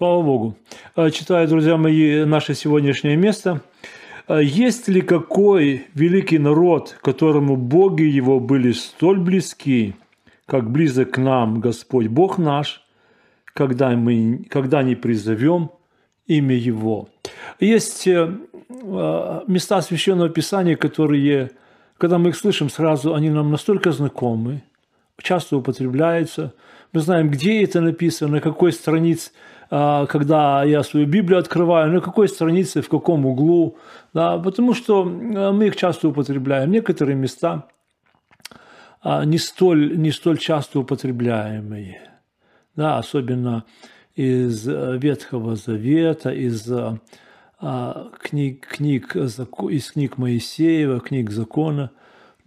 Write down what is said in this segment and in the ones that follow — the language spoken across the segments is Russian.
Слава Богу. А, читаю, друзья мои, наше сегодняшнее место. А, Есть ли какой великий народ, которому боги его были столь близки, как близок к нам Господь Бог наш, когда, мы, когда не призовем имя Его? Есть э, места Священного Писания, которые, когда мы их слышим сразу, они нам настолько знакомы, часто употребляются. Мы знаем, где это написано, на какой странице а, когда я свою Библию открываю, на какой странице, в каком углу, да, потому что а, мы их часто употребляем. Некоторые места а, не столь, не столь часто употребляемые, да, особенно из Ветхого Завета, из книг, книг, из книг Моисеева, книг закона –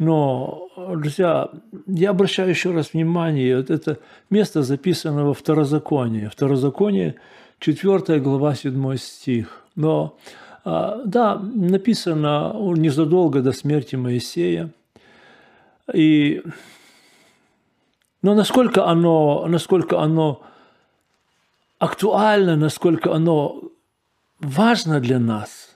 но, друзья, я обращаю еще раз внимание, вот это место записано во Второзаконии. Второзаконие, 4 глава, 7 стих. Но, а, да, написано незадолго до смерти Моисея. И, но насколько оно, насколько оно актуально, насколько оно важно для нас –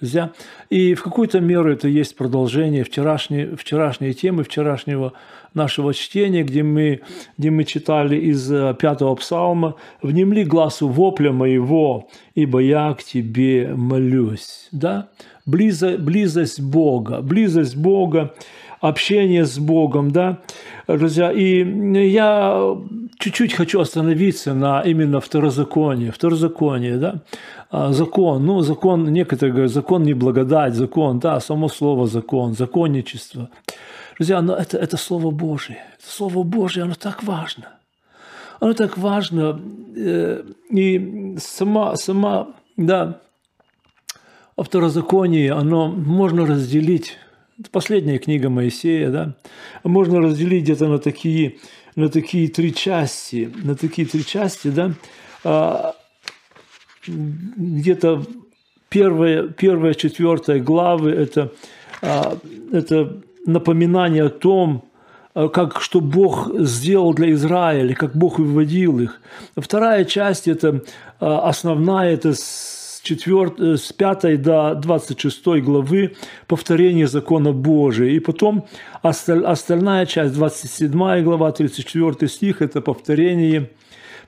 Друзья, и в какую-то меру это есть продолжение вчерашней, вчерашней темы, вчерашнего нашего чтения, где мы, где мы читали из э, пятого псалма «Внемли глазу вопля моего, ибо я к тебе молюсь». Да? Близо, близость Бога, близость Бога, общение с Богом, да, друзья. И я чуть-чуть хочу остановиться на именно второзаконии, второзаконие, да, а, закон, ну, закон, некоторые говорят, закон не благодать, закон, да, само слово закон, законничество. Друзья, но это, это Слово Божие, это Слово Божие, оно так важно. Оно так важно, э, и сама, сама, да, второзаконие, оно можно разделить. Это последняя книга Моисея, да, можно разделить где-то на такие, на такие три части, на такие три части, да, а, где-то первая, первая, четвертая главы это, а, это напоминание о том, а, как, что Бог сделал для Израиля, как Бог выводил их. Вторая часть – это основная, это 4, э, с 5 до 26 главы повторение закона Божия. И потом остальная часть, 27 глава, 34 стих, это повторение,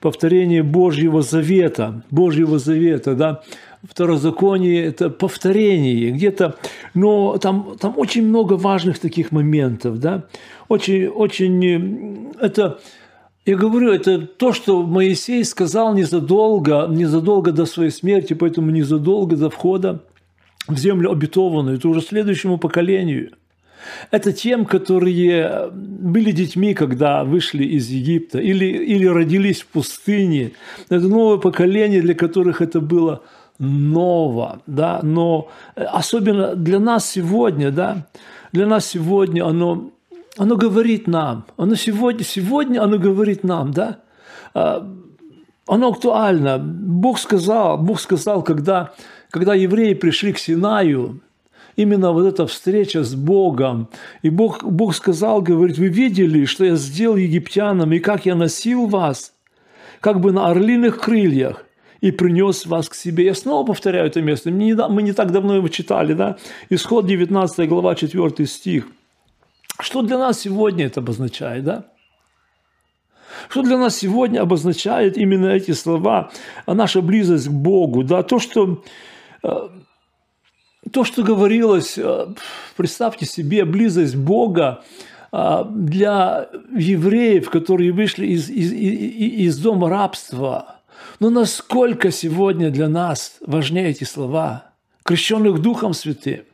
повторение Божьего завета. Божьего завета, да. Второзаконие – это повторение где-то, но там, там очень много важных таких моментов, да. Очень, очень, это я говорю, это то, что Моисей сказал незадолго, незадолго до своей смерти, поэтому незадолго до входа в землю обетованную, это уже следующему поколению. Это тем, которые были детьми, когда вышли из Египта, или, или родились в пустыне. Это новое поколение, для которых это было ново, да, но особенно для нас сегодня, да, для нас сегодня оно оно говорит нам, оно сегодня, сегодня оно говорит нам, да, а, оно актуально. Бог сказал, Бог сказал, когда, когда евреи пришли к Синаю, именно вот эта встреча с Богом. И Бог, Бог сказал, говорит, вы видели, что я сделал египтянам, и как я носил вас, как бы на орлиных крыльях, и принес вас к себе. Я снова повторяю это место. Мы не, мы не так давно его читали, да? Исход 19 глава, 4 стих – что для нас сегодня это обозначает, да? Что для нас сегодня обозначает именно эти слова, а наша близость к Богу, да, то, что, э, то, что говорилось, э, представьте себе, близость Бога э, для евреев, которые вышли из, из, из дома рабства. Но насколько сегодня для нас важнее эти слова, крещенных Духом Святым?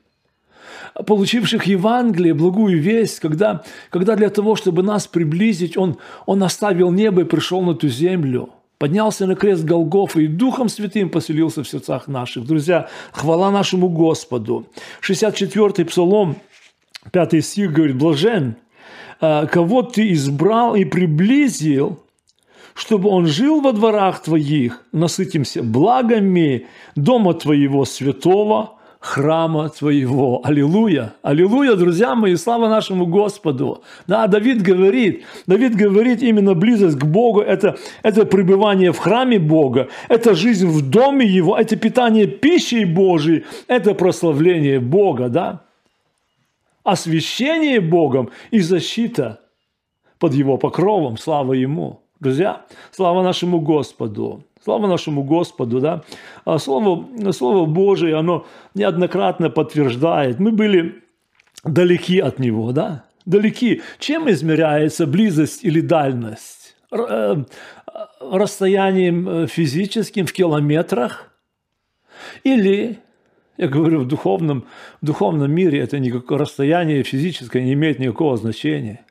Получивших Евангелие, благую весть, когда, когда для того, чтобы нас приблизить, Он, он оставил небо и пришел на эту землю, поднялся на крест Голгоф и Духом Святым поселился в сердцах наших. Друзья, хвала нашему Господу. 64-й Псалом, 5 стих говорит, «Блажен, а, кого ты избрал и приблизил, чтобы он жил во дворах твоих, насытимся благами дома твоего святого, храма Твоего. Аллилуйя! Аллилуйя, друзья мои, слава нашему Господу! Да, Давид говорит, Давид говорит, именно близость к Богу – это, это пребывание в храме Бога, это жизнь в доме Его, это питание пищей Божией, это прославление Бога, да? Освящение Богом и защита под Его покровом, слава Ему. Друзья, слава нашему Господу! Слава нашему Господу, да. А Слово, Слово Божие, оно неоднократно подтверждает. Мы были далеки от Него, да, далеки. Чем измеряется близость или дальность? Э, расстоянием э, физическим в километрах? Или, я говорю, в духовном, в духовном мире это никакое расстояние физическое не имеет никакого значения.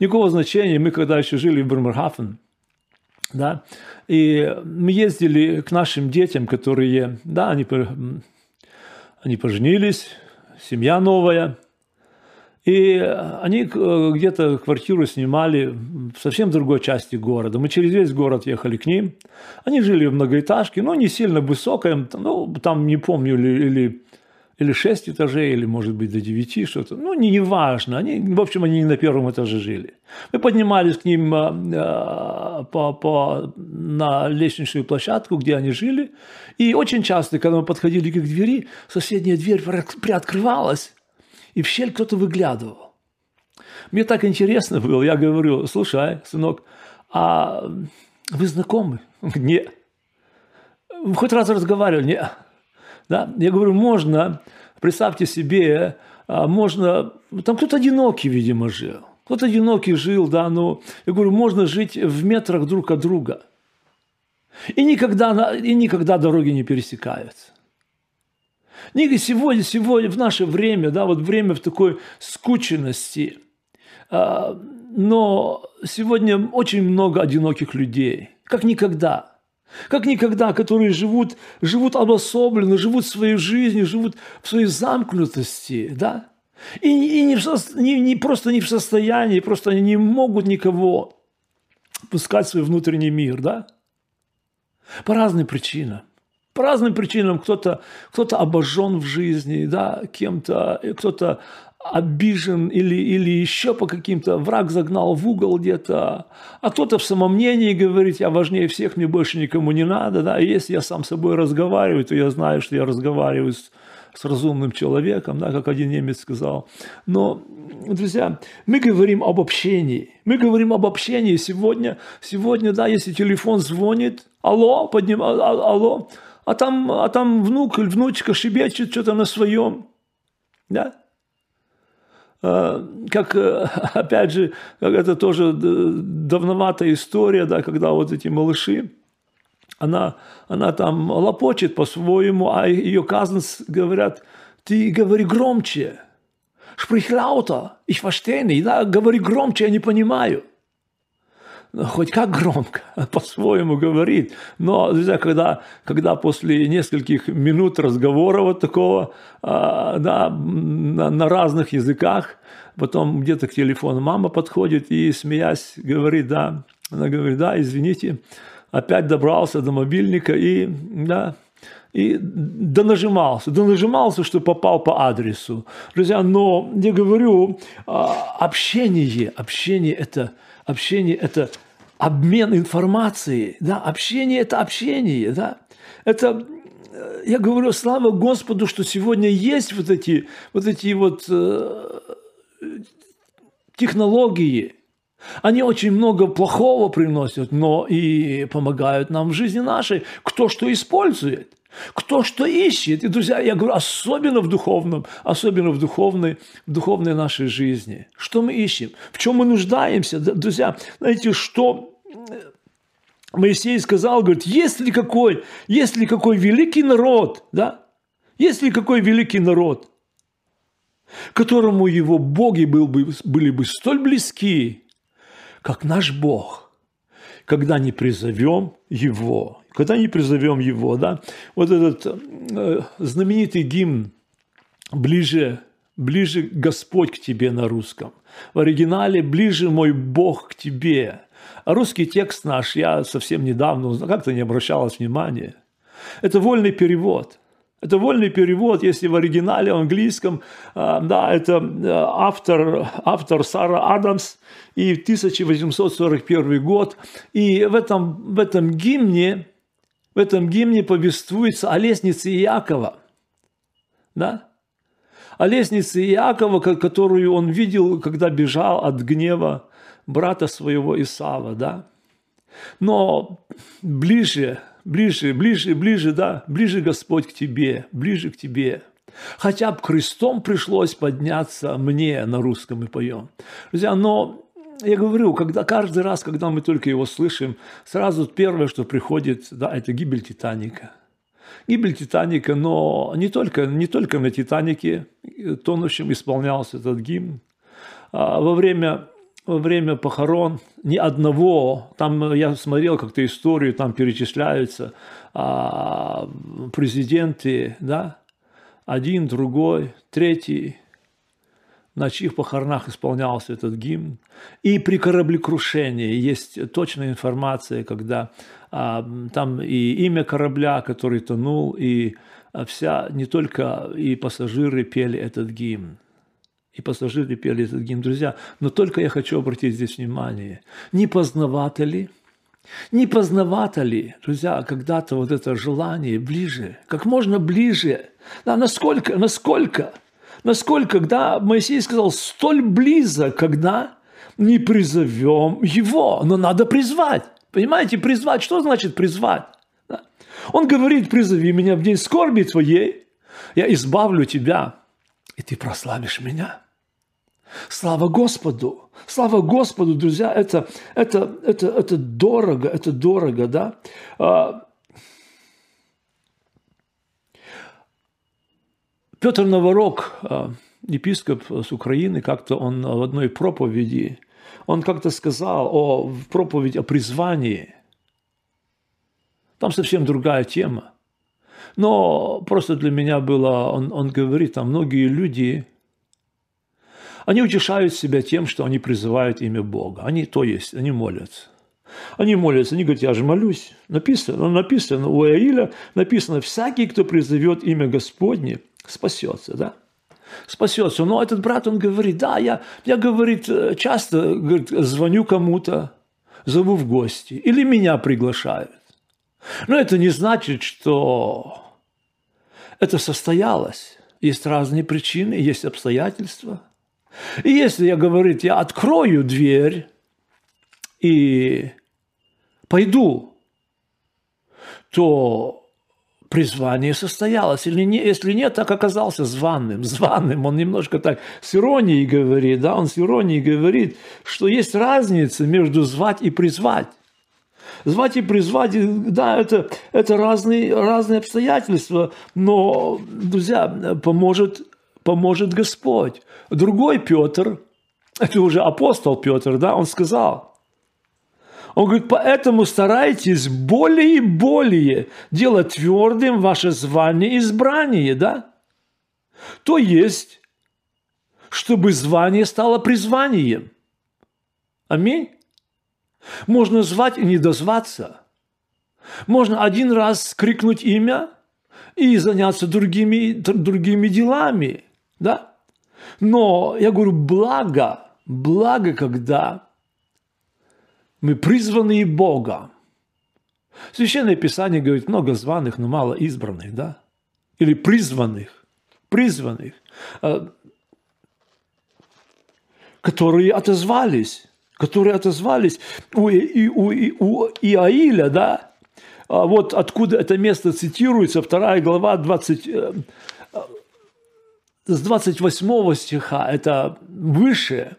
Никакого значения. Мы когда еще жили в Бремерхафен, да, и мы ездили к нашим детям, которые, да, они, они поженились, семья новая, и они где-то квартиру снимали в совсем другой части города. Мы через весь город ехали к ним. Они жили в многоэтажке, но не сильно высокой, ну, там не помню, или, или или 6 этажей, или, может быть, до 9, что-то. Ну, не, не важно. Они, в общем, они не на первом этаже жили. Мы поднимались к ним э, по, по, на лестничную площадку, где они жили. И очень часто, когда мы подходили к их двери, соседняя дверь приоткрывалась, и в щель кто-то выглядывал. Мне так интересно было. Я говорю, слушай, сынок, а вы знакомы? Нет. Хоть раз разговаривали? Нет. Да? Я говорю, можно, представьте себе, а, можно, там кто-то одинокий, видимо, жил. Кто-то одинокий жил, да, но я говорю, можно жить в метрах друг от друга. И никогда, и никогда дороги не пересекаются. Сегодня, сегодня, в наше время, да, вот время в такой скученности, а, но сегодня очень много одиноких людей, как никогда – как никогда, которые живут, живут обособленно, живут своей жизнью, живут в своей замкнутости, да? И, и не, не, не просто не в состоянии, просто они не могут никого пускать в свой внутренний мир, да? По разным причинам. По разным причинам кто-то кто обожжен в жизни, да, кем-то, кто-то обижен или, или еще по каким-то, враг загнал в угол где-то, а кто-то в самомнении говорит, я важнее всех, мне больше никому не надо, да, и если я сам с собой разговариваю, то я знаю, что я разговариваю с, с разумным человеком, да, как один немец сказал. Но, друзья, мы говорим об общении, мы говорим об общении. Сегодня, сегодня, да, если телефон звонит, алло, подним, а, а, алло, а там, а там внук или внучка шибечет что-то на своем, да, как, э, опять же, как это тоже давноватая история, да, когда вот эти малыши, она, она там лопочет по-своему, а ее казнс говорят, ты говори громче, lauter, ich verstehe nicht, да, говори громче, я не понимаю хоть как громко, по-своему говорит. Но друзья, когда, когда после нескольких минут разговора вот такого а, да, на, на разных языках, потом где-то к телефону мама подходит и, смеясь, говорит, да, она говорит, да, извините, опять добрался до мобильника и, да, и донажимался, донажимался, что попал по адресу. Друзья, но я говорю, а, общение, общение это, общение это обмен информацией, да, общение – это общение, да, это, э, я говорю, слава Господу, что сегодня есть вот эти вот, эти вот э, технологии, они очень много плохого приносят, но и помогают нам в жизни нашей. Кто что использует, кто что ищет. И, друзья, я говорю, особенно в духовном, особенно в духовной, в духовной нашей жизни. Что мы ищем? В чем мы нуждаемся? Друзья, знаете, что Моисей сказал, говорит, есть ли какой, есть ли какой великий народ, да? Есть ли какой великий народ, которому его боги был бы, были бы столь близки, как наш Бог, когда не призовем его, когда не призовем его, да? Вот этот э, знаменитый гимн «Ближе, ближе Господь к тебе» на русском. В оригинале «Ближе мой Бог к тебе». А русский текст наш, я совсем недавно как-то не обращалась внимания. Это вольный перевод. Это вольный перевод, если в оригинале, в английском, а, да, это э, автор, автор Сара Адамс, и 1841 год. И в этом, в этом гимне, в этом гимне повествуется о лестнице Иакова. Да? О лестнице Иакова, которую он видел, когда бежал от гнева брата своего Исава. Да? Но ближе ближе, ближе, ближе, да, ближе Господь к тебе, ближе к тебе. Хотя бы крестом пришлось подняться мне на русском мы поем. Друзья, но я говорю, когда каждый раз, когда мы только его слышим, сразу первое, что приходит, да, это гибель Титаника. Гибель Титаника, но не только, не только на Титанике тонущем исполнялся этот гимн. А во время во время похорон ни одного, там я смотрел как-то историю, там перечисляются а, президенты, да, один, другой, третий, на чьих похоронах исполнялся этот гимн. И при кораблекрушении есть точная информация, когда а, там и имя корабля, который тонул, и вся, не только и пассажиры пели этот гимн и пассажиры пели этот гимн. Друзья, но только я хочу обратить здесь внимание. Не познавато ли? Не познавато ли, друзья, когда-то вот это желание ближе, как можно ближе? Да, насколько, насколько, насколько, когда Моисей сказал, столь близко, когда не призовем его, но надо призвать. Понимаете, призвать, что значит призвать? Да? Он говорит, призови меня в день скорби твоей, я избавлю тебя, и ты прославишь меня. Слава Господу! Слава Господу, друзья! Это, это, это, это дорого, это дорого, да? Петр Новорок, а, епископ с Украины, как-то он в одной проповеди, он как-то сказал о проповеди о призвании. Там совсем другая тема. Но просто для меня было, он, он говорит, там многие люди, они утешают себя тем, что они призывают имя Бога. Они, то есть, они молятся. Они молятся, они говорят, я же молюсь. Написано, написано у Иаиля, написано, всякий, кто призовет имя Господне, спасется, да? Спасется. Но этот брат, он говорит, да, я, я говорит, часто говорит, звоню кому-то, зову в гости, или меня приглашают. Но это не значит, что это состоялось. Есть разные причины, есть обстоятельства – и если я, говорит, я открою дверь и пойду, то призвание состоялось. Или не, если нет, так оказался званым. Званым. Он немножко так с иронией говорит, да, он с иронией говорит, что есть разница между звать и призвать. Звать и призвать, да, это, это разные, разные обстоятельства, но, друзья, поможет поможет Господь. Другой Петр, это уже апостол Петр, да, он сказал, он говорит, поэтому старайтесь более и более делать твердым ваше звание избрание, да? То есть, чтобы звание стало призванием. Аминь. Можно звать и не дозваться. Можно один раз крикнуть имя и заняться другими, другими делами да? Но я говорю, благо, благо, когда мы призваны Бога. Священное Писание говорит, много званых, но мало избранных, да? Или призванных, призванных, э, которые отозвались, которые отозвались у, у, у, Иаиля, да? А вот откуда это место цитируется, вторая глава, 20, с 28 стиха, это выше,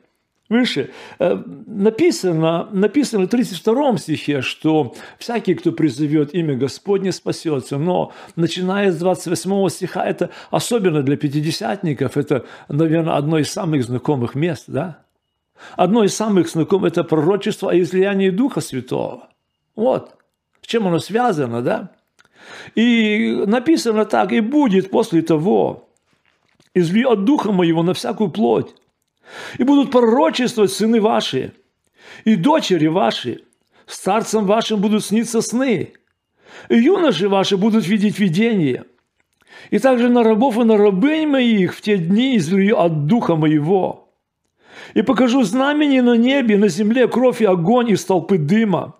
выше, э, написано, написано в 32 стихе, что всякий, кто призовет имя Господне, спасется. Но начиная с 28 стиха, это особенно для пятидесятников, это, наверное, одно из самых знакомых мест, да? Одно из самых знакомых – это пророчество о излиянии Духа Святого. Вот. С чем оно связано, да? И написано так, и будет после того, излью от Духа Моего на всякую плоть. И будут пророчествовать сыны ваши, и дочери ваши, старцам вашим будут сниться сны, и юноши ваши будут видеть видения, И также на рабов и на рабынь моих в те дни излию от духа моего. И покажу знамени на небе, на земле кровь и огонь из толпы дыма.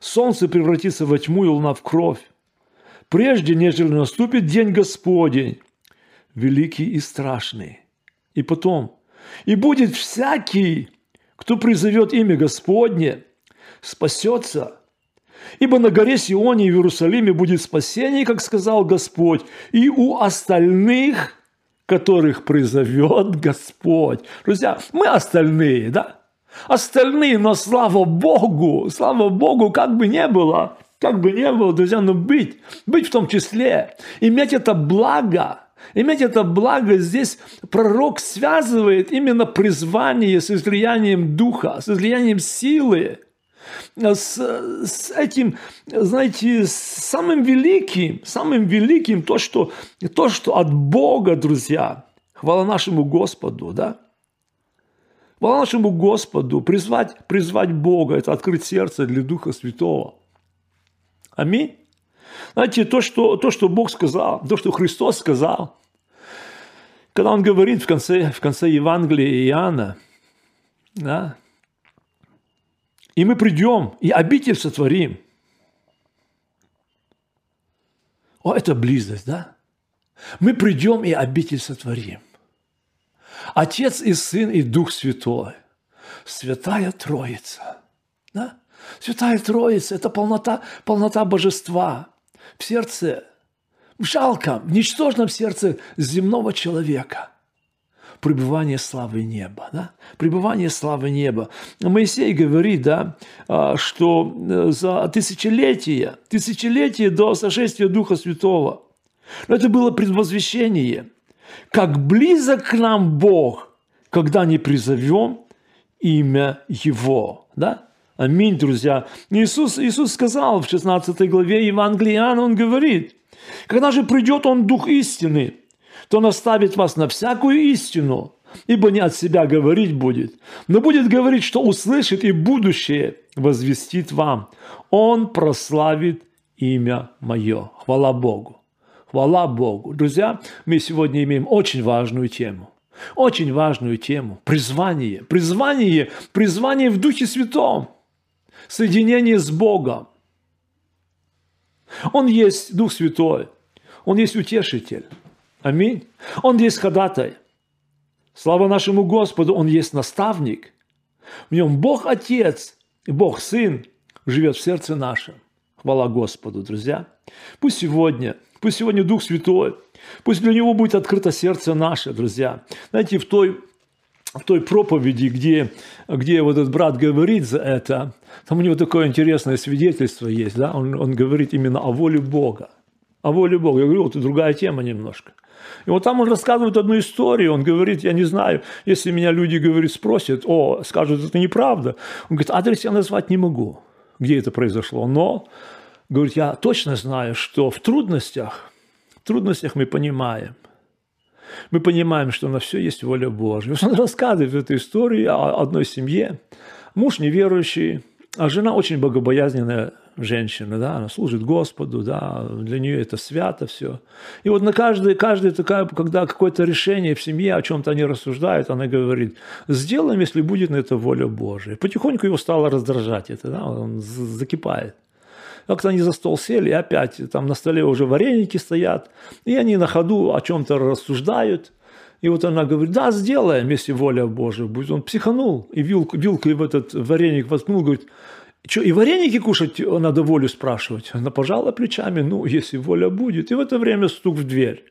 Солнце превратится во тьму и луна в кровь. Прежде, нежели наступит день Господень, великий и страшный. И потом, и будет всякий, кто призовет имя Господне, спасется. Ибо на горе Сионе и в Иерусалиме будет спасение, как сказал Господь, и у остальных, которых призовет Господь. Друзья, мы остальные, да? Остальные, но слава Богу, слава Богу, как бы не было, как бы не было, друзья, но быть, быть в том числе, иметь это благо – Иметь это благо здесь пророк связывает именно призвание с излиянием духа, с излиянием силы, с, с этим, знаете, самым великим, самым великим то что, то, что от Бога, друзья, хвала нашему Господу, да? Хвала нашему Господу, призвать, призвать Бога, это открыть сердце для Духа Святого. Аминь. Знаете, то что, то, что Бог сказал, то, что Христос сказал, когда Он говорит в конце, в конце Евангелия Иоанна, да, и мы придем, и обитель сотворим. О, это близость, да? Мы придем и обитель сотворим. Отец и Сын и Дух Святой. Святая Троица. Да? Святая Троица – это полнота, полнота божества в сердце, в жалком, в ничтожном сердце земного человека. Пребывание славы неба. Да? Пребывание славы неба. Моисей говорит, да, а, что э, за тысячелетия, тысячелетия до сошествия Духа Святого, но это было предвозвещение, как близок к нам Бог, когда не призовем имя Его. Да? Аминь, друзья. Иисус, Иисус сказал в 16 главе Евангелия Он говорит, «Когда же придет Он Дух истины, то наставит вас на всякую истину, ибо не от себя говорить будет, но будет говорить, что услышит и будущее возвестит вам. Он прославит имя мое. Хвала Богу. Хвала Богу. Друзья, мы сегодня имеем очень важную тему. Очень важную тему. Призвание. Призвание. Призвание в Духе Святом соединение с Богом. Он есть Дух Святой, Он есть утешитель. Аминь. Он есть ходатай. Слава нашему Господу, Он есть наставник. В нем Бог Отец и Бог Сын живет в сердце нашем. Хвала Господу, друзья. Пусть сегодня, пусть сегодня Дух Святой, пусть для Него будет открыто сердце наше, друзья. Знаете, в той той проповеди, где, где вот этот брат говорит за это, там у него такое интересное свидетельство есть, да, он, он говорит именно о воле Бога, о воле Бога. Я говорю, вот другая тема немножко. И вот там он рассказывает одну историю, он говорит, я не знаю, если меня люди, говорит, спросят, о, скажут, это неправда. Он говорит, адрес я назвать не могу, где это произошло, но, говорит, я точно знаю, что в трудностях, в трудностях мы понимаем, мы понимаем, что на все есть воля Божья. Он рассказывает эту историю о одной семье. Муж неверующий, а жена очень богобоязненная женщина, да, она служит Господу, да, для нее это свято все. И вот на каждой, каждой такая, когда какое-то решение в семье, о чем-то они рассуждают, она говорит, сделаем, если будет на это воля Божия. Потихоньку его стало раздражать это, да, он закипает. Как-то они за стол сели, и опять там на столе уже вареники стоят, и они на ходу о чем-то рассуждают. И вот она говорит, да, сделаем, если воля Божия будет. Он психанул и вилку, вилкой в этот вареник воткнул, говорит, что, и вареники кушать надо волю спрашивать? Она пожала плечами, ну, если воля будет. И в это время стук в дверь.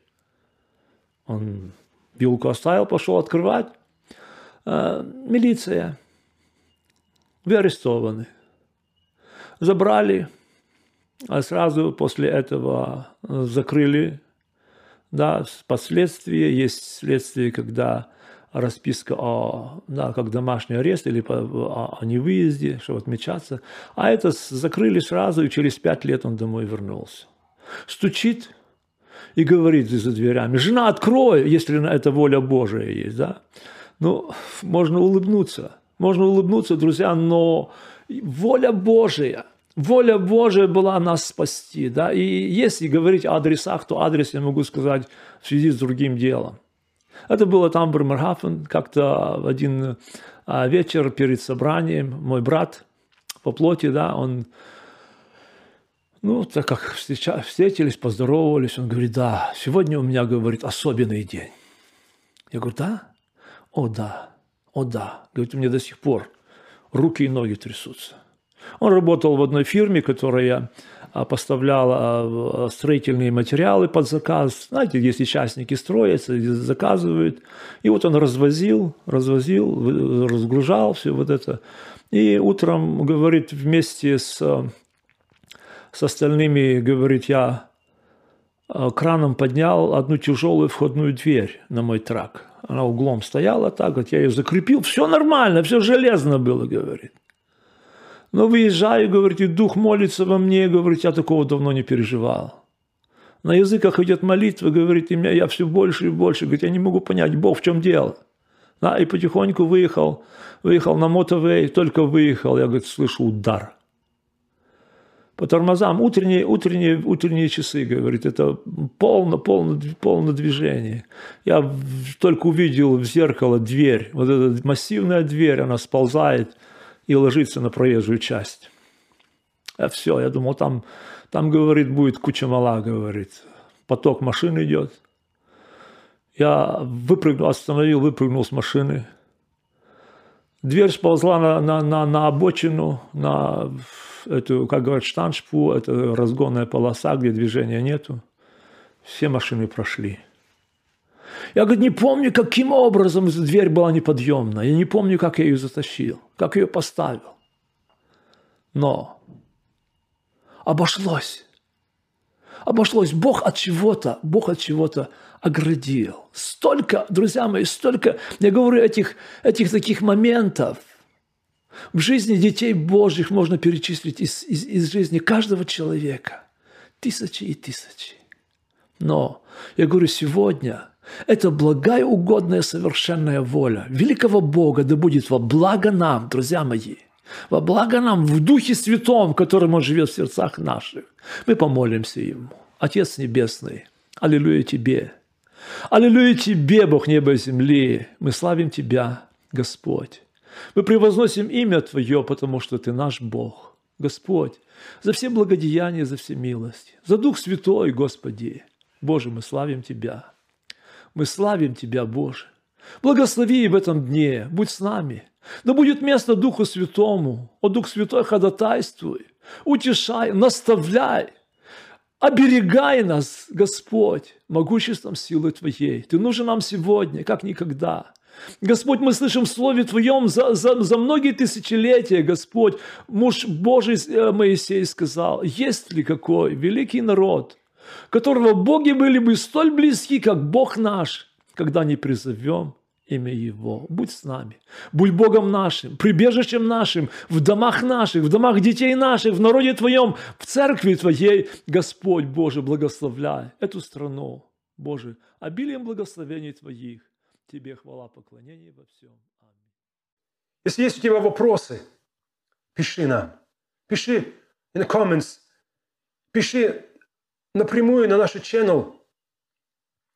Он вилку оставил, пошел открывать. А, милиция. Вы арестованы. Забрали, а сразу после этого э, закрыли. Да, последствия есть следствие, когда расписка о, да, как домашний арест или по, о, о невыезде, чтобы отмечаться. А это закрыли сразу, и через пять лет он домой вернулся. Стучит и говорит за дверями, жена, открой, если на это воля Божия есть. Да? Ну, можно улыбнуться. Можно улыбнуться, друзья, но воля Божия – Воля Божия была нас спасти. Да? И если говорить о адресах, то адрес я могу сказать в связи с другим делом. Это было там в Бремерхафен, как-то один а, вечер перед собранием мой брат по плоти, да, он, ну, так как встретились, поздоровались, он говорит, да, сегодня у меня, говорит, особенный день. Я говорю, да? О, да, о, да. Говорит, у меня до сих пор руки и ноги трясутся. Он работал в одной фирме, которая а, поставляла а, строительные материалы под заказ. Знаете, если частники строятся, заказывают. И вот он развозил, развозил, разгружал все вот это. И утром, говорит, вместе с, с остальными, говорит, я а, краном поднял одну тяжелую входную дверь на мой трак. Она углом стояла так, вот я ее закрепил, все нормально, все железно было, говорит. Но выезжаю, говорит, и дух молится во мне, говорит, я такого давно не переживал. На языках идет молитва, говорит, и меня я все больше и больше, говорит, я не могу понять, Бог, в чем дело. Да, и потихоньку выехал, выехал на мотовей, только выехал, я, говорит, слышу удар. По тормозам, утренние, утренние, утренние часы, говорит, это полно, полно, полно движение. Я только увидел в зеркало дверь, вот эта массивная дверь, она сползает – и ложиться на проезжую часть. А все, я думал, там, там, говорит, будет куча мала, говорит. Поток машин идет. Я выпрыгнул, остановил, выпрыгнул с машины. Дверь сползла на, на, на, на обочину, на эту, как говорят, штаншпу, это разгонная полоса, где движения нету. Все машины прошли. Я, говорит, не помню, каким образом дверь была неподъемна. Я не помню, как я ее затащил, как ее поставил. Но обошлось. Обошлось. Бог от чего-то, Бог от чего-то оградил. Столько, друзья мои, столько, я говорю, этих, этих таких моментов в жизни детей Божьих можно перечислить из, из, из жизни каждого человека. Тысячи и тысячи. Но я говорю, сегодня – это благая, угодная, совершенная воля великого Бога, да будет во благо нам, друзья мои, во благо нам в Духе Святом, которым Он живет в сердцах наших. Мы помолимся Ему. Отец Небесный, аллилуйя Тебе. Аллилуйя Тебе, Бог неба и земли. Мы славим Тебя, Господь. Мы превозносим имя Твое, потому что Ты наш Бог. Господь, за все благодеяния, за все милости, за Дух Святой, Господи. Боже, мы славим Тебя. Мы славим Тебя, Боже. Благослови в этом дне, будь с нами. Да будет место Духу Святому. О, Дух Святой, ходатайствуй, утешай, наставляй, оберегай нас, Господь, могуществом силы Твоей. Ты нужен нам сегодня, как никогда. Господь, мы слышим в Слове Твоем за, за, за многие тысячелетия, Господь, муж Божий э, Моисей сказал, есть ли какой великий народ – которого боги были бы столь близки, как Бог наш, когда не призовем имя Его. Будь с нами. Будь Богом нашим, прибежищем нашим, в домах наших, в домах детей наших, в народе Твоем, в церкви Твоей. Господь Боже, благословляй эту страну. Боже, обилием благословений Твоих. Тебе хвала, поклонение во всем. Аминь. Если есть у тебя вопросы, пиши нам. Пиши in the comments. Пиши напрямую на наш channel.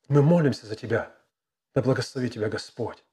Мы молимся за тебя. Да благослови тебя Господь.